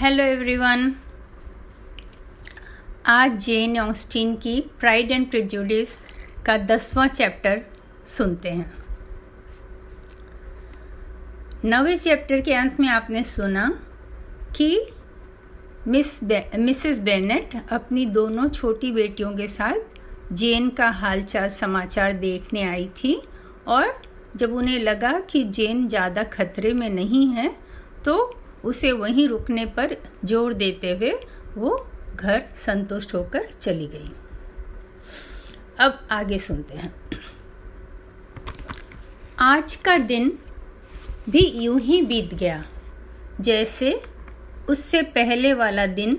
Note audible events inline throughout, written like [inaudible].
Hello everyone आज Jane Austen की Pride and Prejudice का दसवां चैप्टर सुनते हैं। नवे चैप्टर के अंत में आपने सुना कि मिस बे, मिसेस बेनेट अपनी दोनों छोटी बेटियों के साथ जेन का हालचाल समाचार देखने आई थी और जब उन्हें लगा कि जेन ज़्यादा खतरे में नहीं है तो उसे वहीं रुकने पर ज़ोर देते हुए वो घर संतुष्ट होकर चली गई। अब आगे सुनते हैं। आज का दिन भी यूँ ही बीत गया, जैसे उससे पहले वाला दिन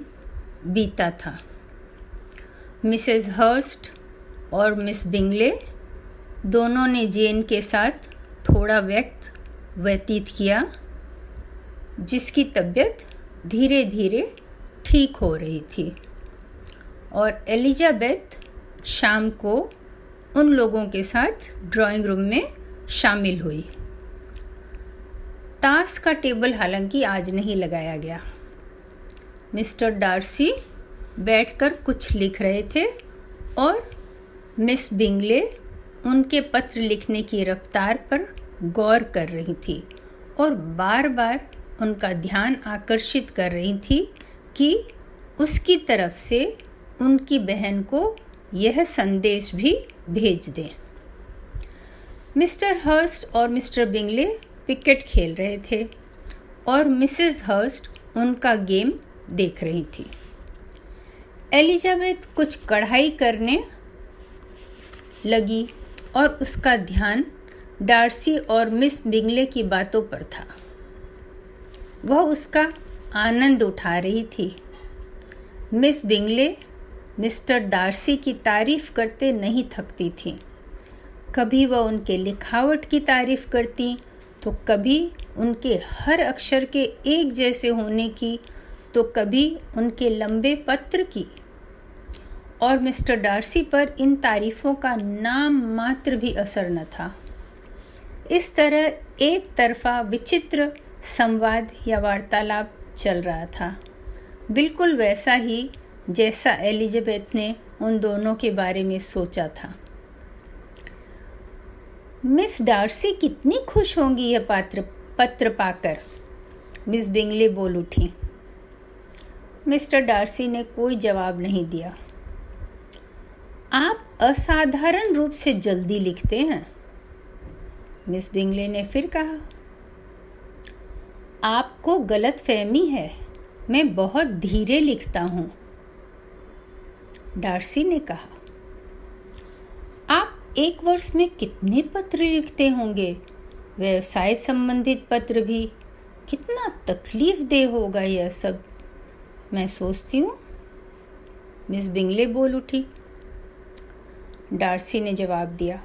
बीता था। मिसेस हर्स्ट और मिस बिंगले दोनों ने जेन के साथ थोड़ा व्यक्त व्यतीत किया जिसकी तबीयत धीरे धीरे ठीक हो रही थी। और एलिजाबेथ शाम को उन लोगों के साथ ड्राइंग रूम में शामिल हुई। ताश का टेबल हालाँकि आज नहीं लगाया गया। मिस्टर डार्सी बैठकर कुछ लिख रहे थे और मिस बिंगले उनके पत्र लिखने की रफ्तार पर गौर कर रही थी और बार बार उनका ध्यान आकर्षित कर रही थी कि उसकी तरफ़ से उनकी बहन को यह संदेश भी भेज दें। मिस्टर हर्स्ट और मिस्टर बिंगले क्रिकेट खेल रहे थे और मिसेस हर्स्ट उनका गेम देख रही थी। एलिजाबेथ कुछ कढ़ाई करने लगी और उसका ध्यान डार्सी और मिस बिंगले की बातों पर था। वह उसका आनंद उठा रही थी। मिस बिंगले मिस्टर दार्सी की तारीफ़ करते नहीं थकती थी। कभी वह उनके लिखावट की तारीफ़ करती तो कभी उनके हर अक्षर के एक जैसे होने की तो कभी उनके लंबे पत्र की। और मिस्टर डार्सी पर इन तारीफों का नाम मात्र भी असर न था। इस तरह एक तरफा विचित्र संवाद या वार्तालाप चल रहा था। बिल्कुल वैसा ही जैसा एलिजाबेथ ने उन दोनों के बारे में सोचा था। मिस डार्सी कितनी खुश होंगी यह पात्र, पत्र पाकर, मिस बिंगले बोल उठी। मिस्टर डार्सी ने कोई जवाब नहीं दिया। आप असाधारण रूप से जल्दी लिखते हैं, मिस बिंगले ने फिर कहा। आपको गलत फहमी है। मैं बहुत धीरे लिखता हूँ। डार्सी ने कहा, आप एक वर्ष में कितने पत्र लिखते होंगे? व्यवसाय संबंधित पत्र भी। कितना तकलीफ़ दे होगा यह सब। मैं सोचती हूँ। मिस बिंगले बोल उठी। डार्सी ने जवाब दिया,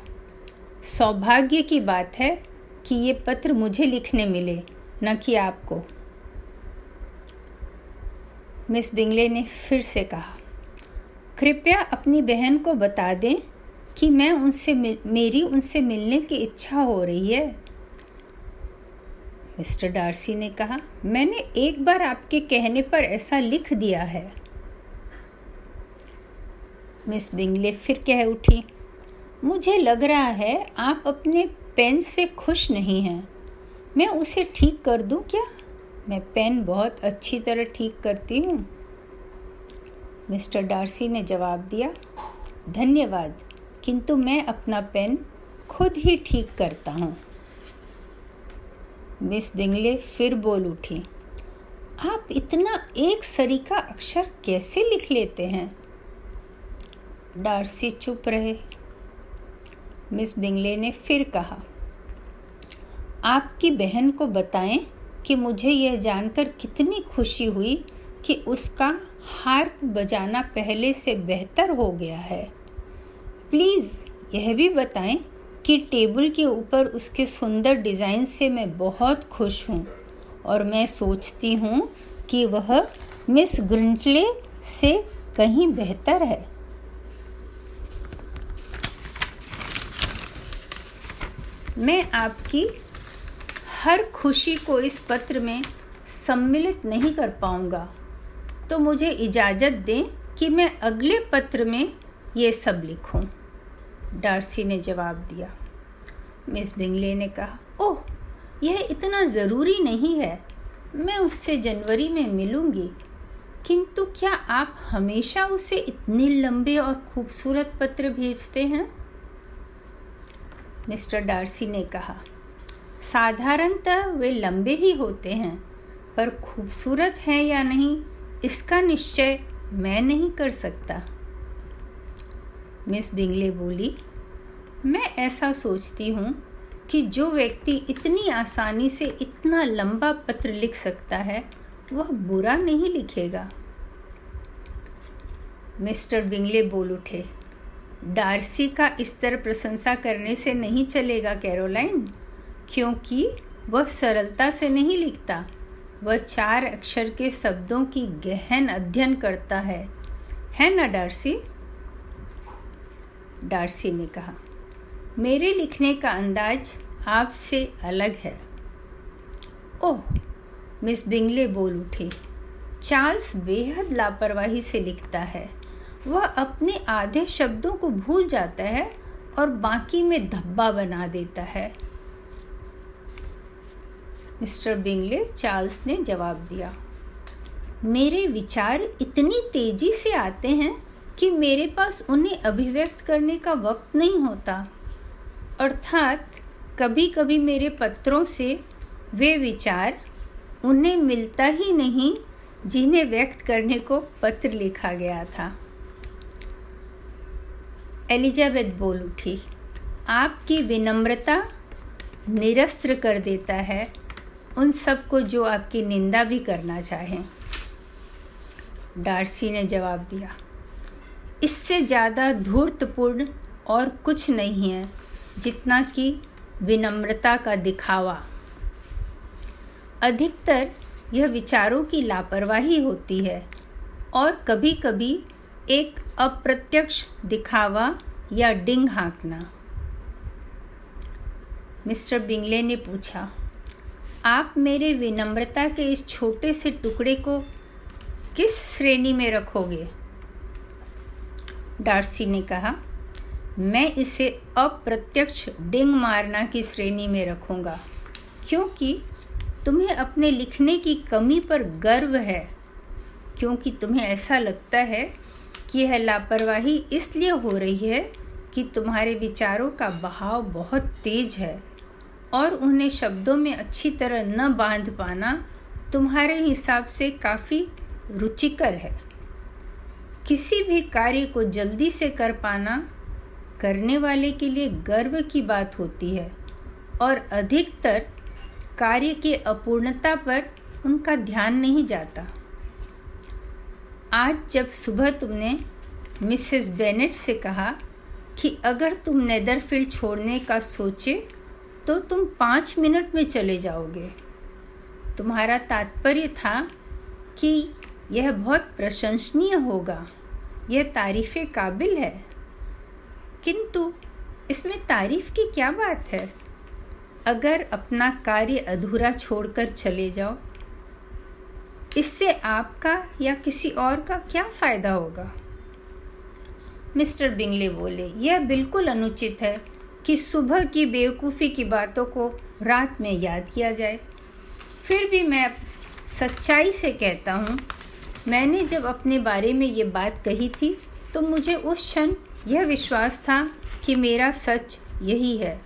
सौभाग्य की बात है कि ये पत्र मुझे लिखने मिले। न कि आपको। मिस बिंगले ने फिर से कहा, कृपया अपनी बहन को बता दें कि मैं उनसे मेरी उनसे मिलने की इच्छा हो रही है। मिस्टर डार्सी ने कहा, मैंने एक बार आपके कहने पर ऐसा लिख दिया है। मिस बिंगले फिर कह उठी, मुझे लग रहा है आप अपने पेन से खुश नहीं हैं। मैं उसे ठीक कर दूँ क्या? मैं पेन बहुत अच्छी तरह ठीक करती हूँ। मिस्टर डार्सी ने जवाब दिया, धन्यवाद, किंतु मैं अपना पेन खुद ही ठीक करता हूँ। मिस बिंगले फिर बोल उठी, आप इतना एक सरीका अक्षर कैसे लिख लेते हैं? डार्सी चुप रहे। मिस बिंगले ने फिर कहा आपकी बहन को बताएँ कि मुझे यह जानकर कितनी खुशी हुई कि उसका हार्प बजाना पहले से बेहतर हो गया है। प्लीज़, यह भी बताएँ कि टेबल के ऊपर उसके सुंदर डिज़ाइन से मैं बहुत खुश हूँ और मैं सोचती हूँ कि वह मिस ग्रिंटले से कहीं बेहतर है। मैं आपकी हर खुशी को इस पत्र में सम्मिलित नहीं कर पाऊँगा। तो मुझे इजाज़त दें कि मैं अगले पत्र में ये सब लिखूं। डार्सी ने जवाब दिया। मिस बिंगले ने कहा, ओह, यह इतना ज़रूरी नहीं है। मैं उससे जनवरी में मिलूँगी। किंतु क्या आप हमेशा उसे इतने लंबे और खूबसूरत पत्र भेजते हैं? मिस्टर डार्सी ने कहा साधारणतः वे लंबे ही होते हैं, पर खूबसूरत हैं या नहीं, इसका निश्चय मैं नहीं कर सकता। मिस बिंगले बोली, मैं ऐसा सोचती हूँ कि जो व्यक्ति इतनी आसानी से इतना लंबा पत्र लिख सकता है, वह बुरा नहीं लिखेगा। मिस्टर बिंगले बोल उठे, डार्सी का इस तरह प्रशंसा करने से नहीं चलेगा, कैरोलाइन। क्योंकि वह सरलता से नहीं लिखता। वह चार अक्षर के शब्दों की गहन अध्ययन करता है। है ना, डार्सी? डार्सी ने कहा, मेरे लिखने का अंदाज आपसे अलग है। ओह, मिस बिंगले बोल उठी। चार्ल्स बेहद लापरवाही से लिखता है। वह अपने आधे शब्दों को भूल जाता है और बाकी में धब्बा बना देता है। मिस्टर बिंगले चार्ल्स ने जवाब दिया। मेरे विचार इतनी तेज़ी से आते हैं कि मेरे पास उन्हें अभिव्यक्त करने का वक्त नहीं होता। अर्थात कभी कभी मेरे पत्रों से वे विचार उन्हें मिलता ही नहीं जिन्हें व्यक्त करने को पत्र लिखा गया था। एलिजाबेथ बोल उठी, आपकी विनम्रता निरस्त्र कर देता है। उन सबको जो आपकी निंदा भी करना चाहें। डार्सी ने जवाब दिया, इससे ज़्यादा धूर्तपूर्ण और कुछ नहीं है, जितना कि विनम्रता का दिखावा। अधिकतर यह विचारों की लापरवाही होती है और कभी कभी एक अप्रत्यक्ष दिखावा या डिंग हाँकना। मिस्टर बिंगले ने पूछा आप मेरे विनम्रता के इस छोटे से टुकड़े को किस श्रेणी में रखोगे? डार्सी ने कहा, मैं इसे अप्रत्यक्ष डिंग मारना की श्रेणी में रखूँगा, क्योंकि तुम्हें अपने लिखने की कमी पर गर्व है, क्योंकि तुम्हें ऐसा लगता है कि यह लापरवाही इसलिए हो रही है कि तुम्हारे विचारों का बहाव बहुत तेज है। और उन्हें शब्दों में अच्छी तरह न बाँध पाना तुम्हारे हिसाब से काफ़ी रुचिकर है। किसी भी कार्य को जल्दी से कर पाना करने वाले के लिए गर्व की बात होती है और अधिकतर कार्य की अपूर्णता पर उनका ध्यान नहीं जाता। आज जब सुबह तुमने मिसेस बेनेट से कहा कि अगर तुम नेदरफील्ड छोड़ने का सोचे तो तुम पाँच मिनट में चले जाओगे। तुम्हारा तात्पर्य था कि यह बहुत प्रशंसनीय होगा। यह तारीफ़ काबिल है। किंतु इसमें तारीफ़ की क्या बात है? अगर अपना कार्य अधूरा छोड़कर चले जाओ, इससे आपका या किसी और का क्या फ़ायदा होगा? मिस्टर बिंगले बोले, यह बिल्कुल अनुचित है। कि सुबह की बेवकूफ़ी की बातों को रात में याद किया जाए। फिर भी मैं सच्चाई से कहता हूँ, मैंने जब अपने बारे में ये बात कही थी तो मुझे उस क्षण यह विश्वास था कि मेरा सच यही है।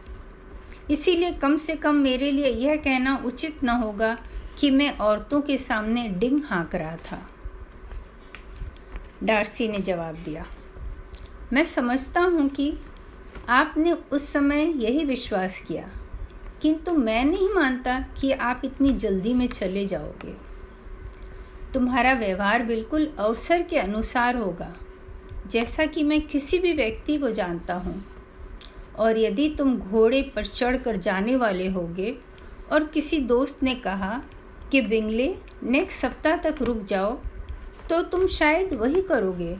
इसीलिए कम से कम मेरे लिए यह कहना उचित न होगा कि मैं औरतों के सामने डिंग हाँक रहा था। डार्सी ने जवाब दिया, मैं समझता हूँ कि आपने उस समय यही विश्वास किया, किंतु मैं नहीं मानता कि आप इतनी जल्दी में चले जाओगे। तुम्हारा व्यवहार बिल्कुल अवसर के अनुसार होगा, जैसा कि मैं किसी भी व्यक्ति को जानता हूँ। और यदि तुम घोड़े पर चढ़कर जाने वाले होगे, और किसी दोस्त ने कहा कि बिंगले, नेक्स्ट सप्ताह तक रुक जाओ तो तुम शायद वही करोगे,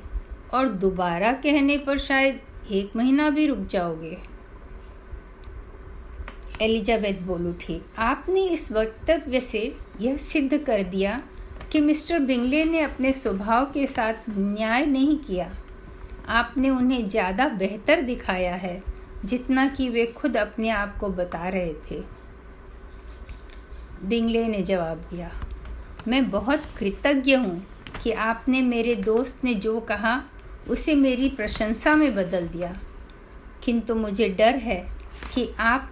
और दोबारा कहने पर शायद एक महीना भी रुक जाओगे। एलिजाबेथ बोल उठी आपने इस वक्तव्य से यह सिद्ध कर दिया कि मिस्टर बिंगले ने अपने स्वभाव के साथ न्याय नहीं किया। आपने उन्हें ज़्यादा बेहतर दिखाया है, जितना कि वे खुद अपने आप को बता रहे थे। बिंगले ने जवाब दिया, मैं बहुत कृतज्ञ हूँ कि आपने मेरे दोस्त ने जो कहा उसे मेरी प्रशंसा में बदल दिया। किंतु मुझे डर है कि आप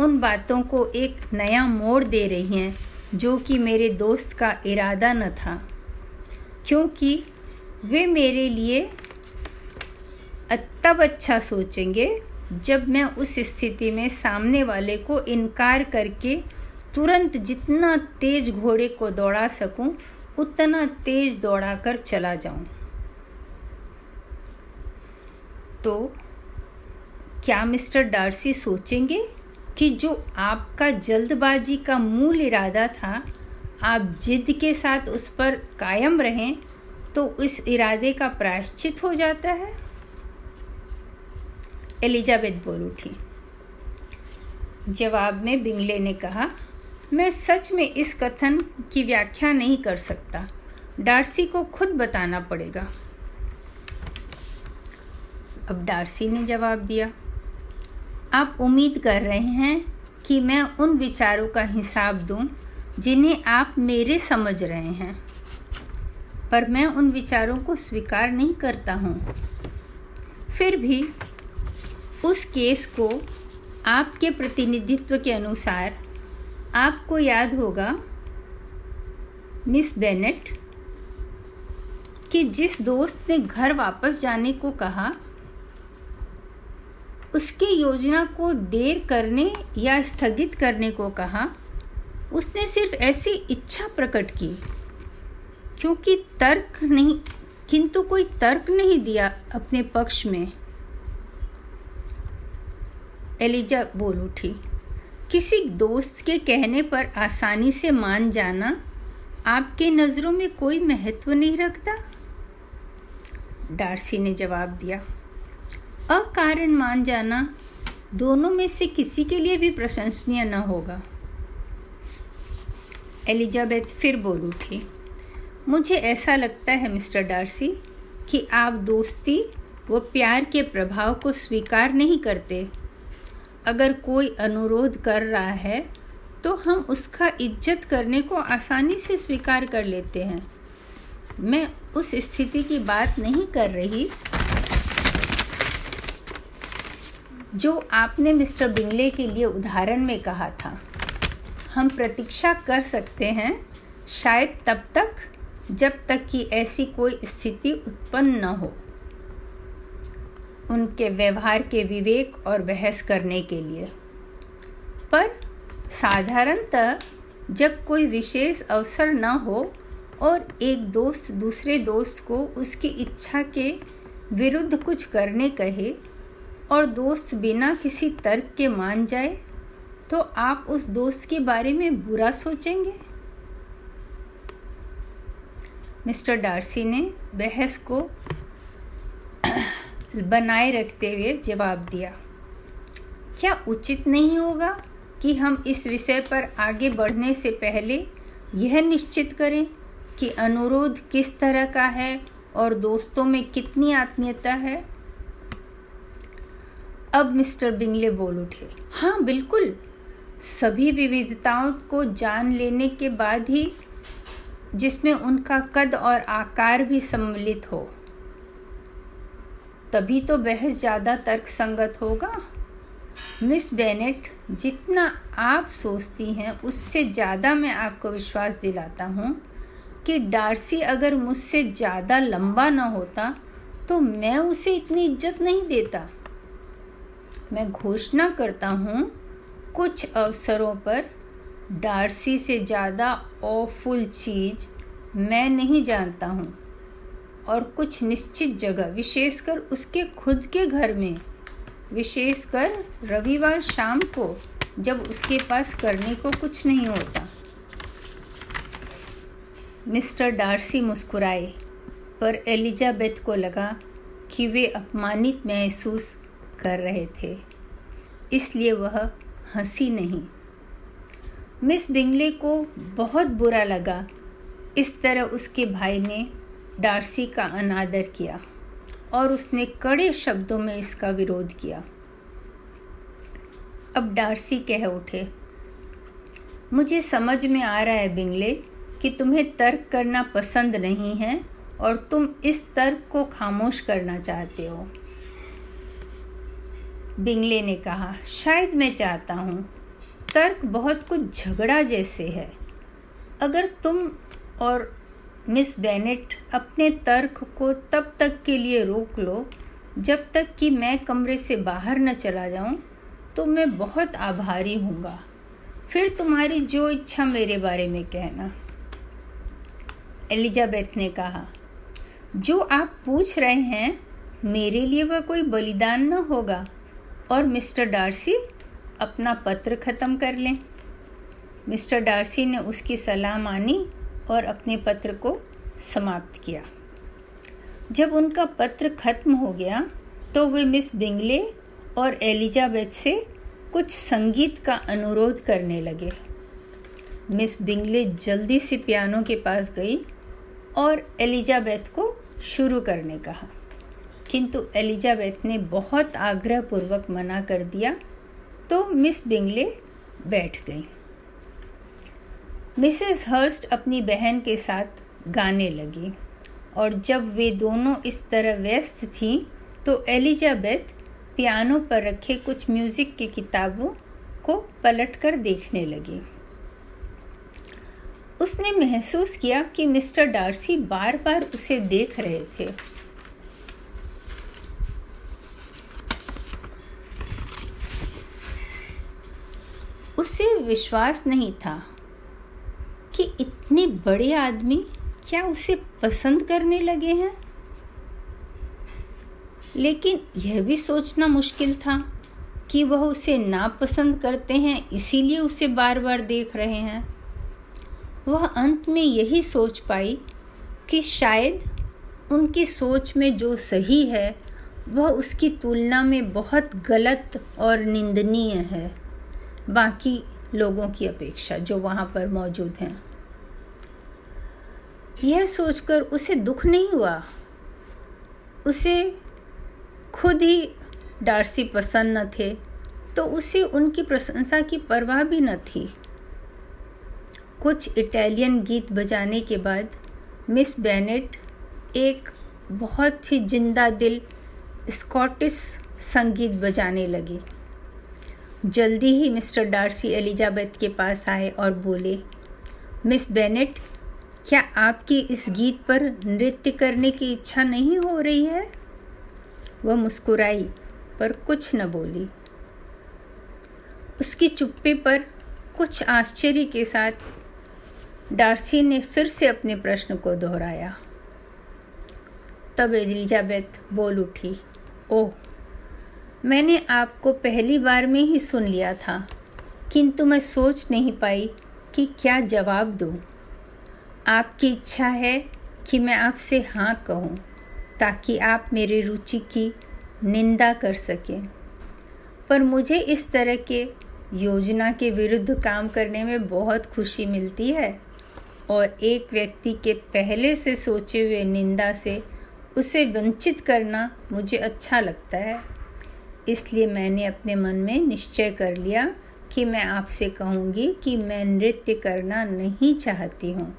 उन बातों को एक नया मोड़ दे रही हैं, जो कि मेरे दोस्त का इरादा न था। क्योंकि वे मेरे लिए तब अच्छा सोचेंगे जब मैं उस स्थिति में सामने वाले को इनकार करके तुरंत जितना तेज घोड़े को दौड़ा सकूँ, उतना तेज दौड़ाकर चला जाऊँ। तो क्या मिस्टर डार्सी सोचेंगे कि जो आपका जल्दबाजी का मूल इरादा था, आप जिद के साथ उस पर कायम रहें तो इस इरादे का प्रायश्चित हो जाता है? एलिजाबेथ बोल उठी। जवाब में बिंगले ने कहा, मैं सच में इस कथन की व्याख्या नहीं कर सकता। डार्सी को खुद बताना पड़ेगा। अब डार्सी ने जवाब दिया, आप उम्मीद कर रहे हैं कि मैं उन विचारों का हिसाब दूँ जिन्हें आप मेरे समझ रहे हैं, पर मैं उन विचारों को स्वीकार नहीं करता हूँ। फिर भी उस केस को आपके प्रतिनिधित्व के अनुसार आपको याद होगा, मिस बेनेट, कि जिस दोस्त ने घर वापस जाने को कहा उसके योजना को देर करने या स्थगित करने को कहा, उसने सिर्फ़ ऐसी इच्छा प्रकट की, क्योंकि तर्क नहीं, किंतु कोई तर्क नहीं दिया अपने पक्ष में। एलिजा बोल उठी, किसी दोस्त के कहने पर आसानी से मान जाना आपके नज़रों में कोई महत्व नहीं रखता? डार्सी ने जवाब दिया अकारण मान जाना, दोनों में से किसी के लिए भी प्रशंसनीय न होगा। एलिजाबेथ फिर बोल उठी, मुझे ऐसा लगता है, मिस्टर डार्सी, कि आप दोस्ती व प्यार के प्रभाव को स्वीकार नहीं करते। अगर कोई अनुरोध कर रहा है तो हम उसका इज़्ज़त करने को आसानी से स्वीकार कर लेते हैं। मैं उस स्थिति की बात नहीं कर रही जो आपने मिस्टर बिंगले के लिए उदाहरण में कहा था। हम प्रतीक्षा कर सकते हैं, शायद तब तक, जब तक कि ऐसी कोई स्थिति उत्पन्न न हो। उनके व्यवहार के विवेक और बहस करने के लिए। पर साधारणतः, जब कोई विशेष अवसर न हो और एक दोस्त दूसरे दोस्त को उसकी इच्छा के विरुद्ध कुछ करने कहे और दोस्त बिना किसी तर्क के मान जाए तो आप उस दोस्त के बारे में बुरा सोचेंगे? मिस्टर डार्सी ने बहस को [coughs] बनाए रखते हुए जवाब दिया, क्या उचित नहीं होगा कि हम इस विषय पर आगे बढ़ने से पहले यह निश्चित करें कि अनुरोध किस तरह का है और दोस्तों में कितनी आत्मीयता है? अब मिस्टर बिंगले बोल उठे। हाँ बिल्कुल। सभी विविधताओं को जान लेने के बाद ही जिसमें उनका कद और आकार भी सम्मिलित हो, तभी तो बहस ज़्यादा तर्क संगत होगा। मिस बेनेट, जितना आप सोचती हैं, उससे ज़्यादा मैं आपको विश्वास दिलाता हूँ कि डार्सी अगर मुझसे ज़्यादा लंबा ना होता तो मैं उसे इतनी इज़्ज़त नहीं देता। मैं घोषणा करता हूँ, कुछ अवसरों पर डार्सी से ज़्यादा ऑफुल चीज़ मैं नहीं जानता हूँ और कुछ निश्चित जगह, विशेषकर उसके खुद के घर में, विशेषकर रविवार शाम को, जब उसके पास करने को कुछ नहीं होता। मिस्टर डार्सी मुस्कुराए, पर एलिजाबेथ को लगा कि वे अपमानित महसूस कर रहे थे। इसलिए वह हँसी नहीं। मिस बिंगले को बहुत बुरा लगा। इस तरह उसके भाई ने डार्सी का अनादर किया और उसने कड़े शब्दों में इसका विरोध किया। अब डार्सी कह उठे, मुझे समझ में आ रहा है बिंगले कि तुम्हें तर्क करना पसंद नहीं है और तुम इस तर्क को खामोश करना चाहते हो। बिंगले ने कहा, शायद मैं चाहता हूँ, तर्क बहुत कुछ झगड़ा जैसे है। अगर तुम और मिस बेनेट अपने तर्क को तब तक के लिए रोक लो, जब तक कि मैं कमरे से बाहर न चला जाऊँ तो मैं बहुत आभारी हूँगा। फिर तुम्हारी जो इच्छा मेरे बारे में कहना। एलिजाबेथ ने कहा, जो आप पूछ रहे हैं, मेरे लिए वह कोई बलिदान न होगा। और मिस्टर डार्सी अपना पत्र ख़त्म कर लें। मिस्टर डार्सी ने उसकी सलाह मानी और अपने पत्र को समाप्त किया। जब उनका पत्र खत्म हो गया तो वे मिस बिंगले और एलिजाबेथ से कुछ संगीत का अनुरोध करने लगे। मिस बिंगले जल्दी से पियानो के पास गई और एलिजाबेथ को शुरू करने कहा। किंतु एलिजाबेथ ने बहुत आग्रहपूर्वक मना कर दिया तो मिस बिंगले बैठ गई। मिसेस हर्स्ट अपनी बहन के साथ गाने लगी, और जब वे दोनों इस तरह व्यस्त थीं तो एलिजाबेथ पियानो पर रखे कुछ म्यूज़िक की किताबों को पलटकर देखने लगी। उसने महसूस किया कि मिस्टर डार्सी बार बार उसे देख रहे थे। उसे विश्वास नहीं था कि इतने बड़े आदमी क्या उसे पसंद करने लगे हैं। लेकिन यह भी सोचना मुश्किल था कि वह उसे नापसंद करते हैं, इसीलिए उसे बार बार देख रहे हैं। वह अंत में यही सोच पाई कि शायद उनकी सोच में जो सही है, वह उसकी तुलना में बहुत गलत और निंदनीय है। बाकी लोगों की अपेक्षा जो वहाँ पर मौजूद हैं। यह सोचकर उसे दुख नहीं हुआ। उसे खुद ही डार्सी पसंद न थे तो उसे उनकी प्रशंसा की परवाह भी न थी। कुछ इटालियन गीत बजाने के बाद मिस बेनेट एक बहुत ही ज़िंदा दिल स्कॉटिश संगीत बजाने लगी। जल्दी ही मिस्टर डार्सी एलिजाबेथ के पास आए और बोले, मिस बेनेट, क्या आपकी इस गीत पर नृत्य करने की इच्छा नहीं हो रही है? वह मुस्कुराई, पर कुछ न बोली। उसकी चुप्पी पर कुछ आश्चर्य के साथ डार्सी ने फिर से अपने प्रश्न को दोहराया। तब एलिजाबेथ बोल उठी, ओह मैंने आपको पहली बार में ही सुन लिया था, किंतु मैं सोच नहीं पाई कि क्या जवाब दूँ। आपकी इच्छा है कि मैं आपसे हाँ कहूँ, ताकि आप मेरी रुचि की निंदा कर सकें। पर मुझे इस तरह के योजना के विरुद्ध काम करने में बहुत खुशी मिलती है, और एक व्यक्ति के पहले से सोचे हुए निंदा से उसे वंचित करना मुझे अच्छा लगता है। इसलिए मैंने अपने मन में निश्चय कर लिया कि मैं आपसे कहूँगी कि मैं नृत्य करना नहीं चाहती हूँ।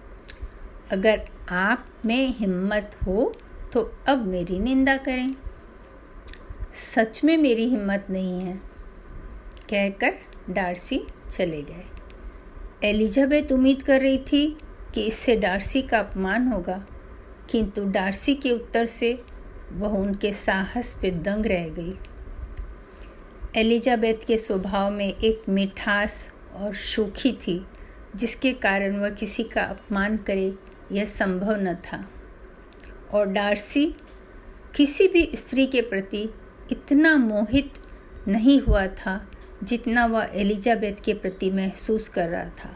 अगर आप में हिम्मत हो तो अब मेरी निंदा करें। सच में मेरी हिम्मत नहीं है, कहकर डार्सी चले गए। एलिजाबेथ उम्मीद कर रही थी कि इससे डार्सी का अपमान होगा, किंतु डार्सी के उत्तर से वह उनके साहस पे दंग रह गई। एलिजाबेथ के स्वभाव में एक मिठास और सूखी थी, जिसके कारण वह किसी का अपमान करे यह संभव न था। और डार्सी, किसी भी स्त्री के प्रति इतना मोहित नहीं हुआ था, जितना वह एलिजाबेथ के प्रति महसूस कर रहा था।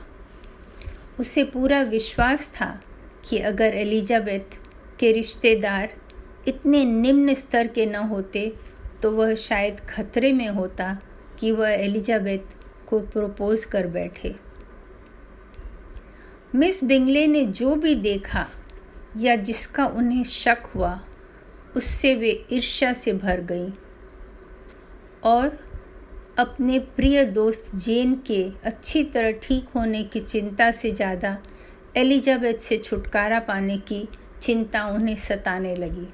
उसे पूरा विश्वास था कि अगर एलिजाबेथ के रिश्तेदार इतने निम्न स्तर के न होते तो वह शायद खतरे में होता कि वह एलिजाबेथ को प्रपोज कर बैठे। मिस बिंगले ने जो भी देखा या जिसका उन्हें शक हुआ, उससे वे ईर्ष्या से भर गई और अपने प्रिय दोस्त जेन के अच्छी तरह ठीक होने की चिंता से ज़्यादा एलिजाबेथ से छुटकारा पाने की चिंता उन्हें सताने लगी।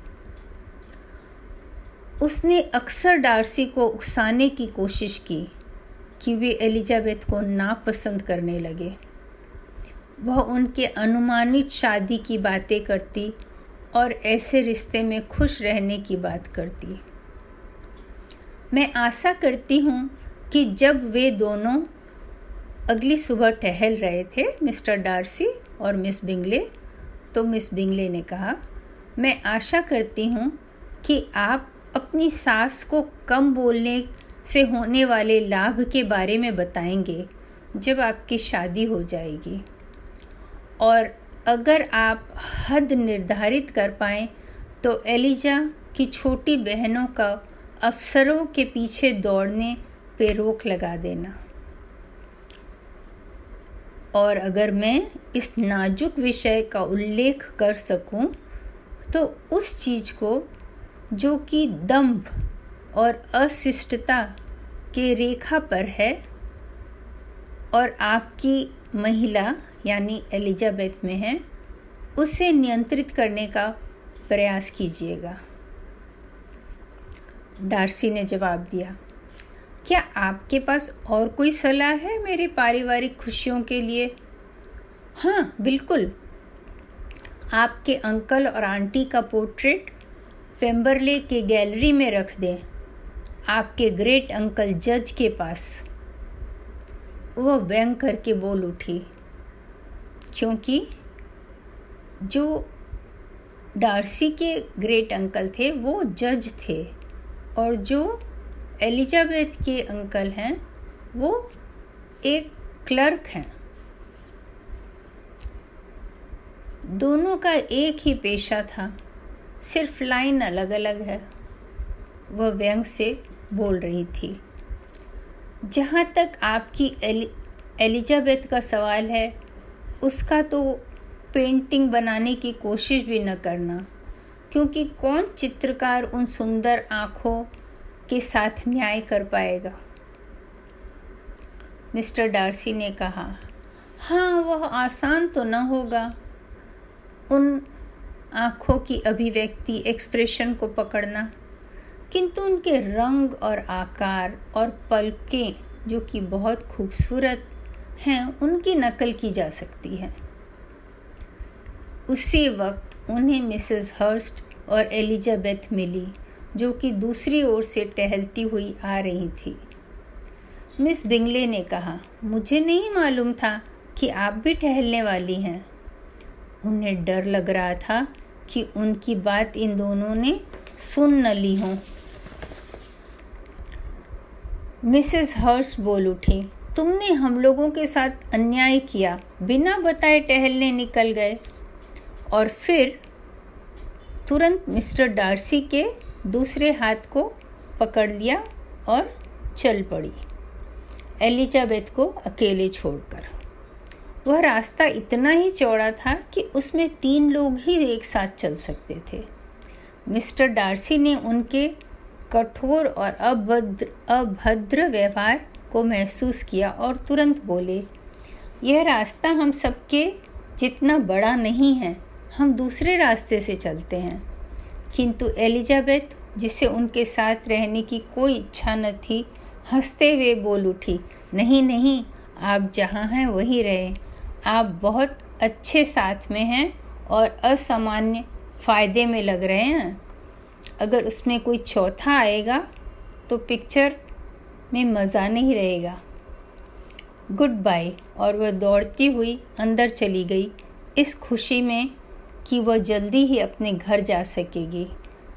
उसने अक्सर डार्सी को उकसाने की कोशिश की कि वे एलिजाबेथ को नापसंद करने लगे। वह उनके अनुमानित शादी की बातें करती और ऐसे रिश्ते में खुश रहने की बात करती। मैं आशा करती हूँ कि जब वे दोनों अगली सुबह टहल रहे थे मिस्टर डार्सी और मिस बिंगले तो मिस बिंगले ने कहा, मैं आशा करती हूँ कि आप अपनी सास को कम बोलने से होने वाले लाभ के बारे में बताएँगे जब आपकी शादी हो जाएगी। और अगर आप हद निर्धारित कर पाएँ तो एलिजा की छोटी बहनों का अफसरों के पीछे दौड़ने पे रोक लगा देना। और अगर मैं इस नाजुक विषय का उल्लेख कर सकूँ, तो उस चीज़ को जो कि दम्भ और अशिष्टता के रेखा पर है और आपकी महिला यानी एलिजाबेथ में है, उसे नियंत्रित करने का प्रयास कीजिएगा। डार्सी ने जवाब दिया, क्या आपके पास और कोई सलाह है मेरे पारिवारिक खुशियों के लिए? हाँ बिल्कुल। आपके अंकल और आंटी का पोर्ट्रेट पेम्बरले के गैलरी में रख दें। आपके ग्रेट अंकल जज के पास। वह व्यंग करके बोल उठी। क्योंकि जो डार्सी के ग्रेट अंकल थे, वो जज थे। और जो एलिजाबेथ के अंकल हैं, वो एक क्लर्क हैं। दोनों का एक ही पेशा था। सिर्फ़ लाइन अलग अलग है। वह व्यंग से बोल रही थी। जहाँ तक आपकी एलि, एलिजाबेथ का सवाल है, उसका तो पेंटिंग बनाने की कोशिश भी न करना, क्योंकि कौन चित्रकार उन सुंदर आँखों के साथ न्याय कर पाएगा? मिस्टर डार्सी ने कहा हाँ वह आसान तो न होगा। उन आँखों की अभिव्यक्ति एक्सप्रेशन को पकड़ना, किंतु उनके रंग और आकार और पलकें जो कि बहुत खूबसूरत हैं, उनकी नकल की जा सकती है। उसी वक्त उन्हें मिसेस हर्स्ट और एलिजाबेथ मिली, जो कि दूसरी ओर से टहलती हुई आ रही थी। मिस बिंगले ने कहा, मुझे नहीं मालूम था कि आप भी टहलने वाली हैं। उन्हें डर लग रहा था कि उनकी बात इन दोनों ने सुन न ली हो। मिसेस हर्ष बोल उठी, तुमने हम लोगों के साथ अन्याय किया, बिना बताए टहलने निकल गए। और फिर तुरंत मिस्टर डार्सी के दूसरे हाथ को पकड़ लिया और चल पड़ी। एलिजाबेथ को अकेले छोड़कर। वह रास्ता इतना ही चौड़ा था कि उसमें तीन लोग ही एक साथ चल सकते थे। मिस्टर डार्सी ने उनके कठोर और अभद्र अभद्र व्यवहार को महसूस किया और तुरंत बोले, यह रास्ता हम सबके जितना बड़ा नहीं है, हम दूसरे रास्ते से चलते हैं। किंतु एलिजाबेथ, जिसे उनके साथ रहने की कोई इच्छा न थी, हँसते हुए बोल उठी, नहीं नहीं, आप जहाँ हैं वहीं रहें। आप बहुत अच्छे साथ में हैं और असामान्य फ़ायदे में लग रहे हैं। अगर उसमें कोई चौथा आएगा तो पिक्चर में मज़ा नहीं रहेगा। गुड बाय और वह दौड़ती हुई अंदर चली गई। इस खुशी में कि वह जल्दी ही अपने घर जा सकेगी,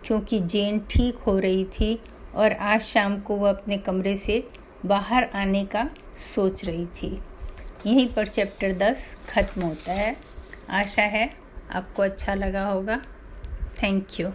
क्योंकि जेन ठीक हो रही थी और आज शाम को वह अपने कमरे से बाहर आने का सोच रही थी। यहीं पर चैप्टर दस ख़त्म होता है। आशा है आपको अच्छा लगा होगा। Thank you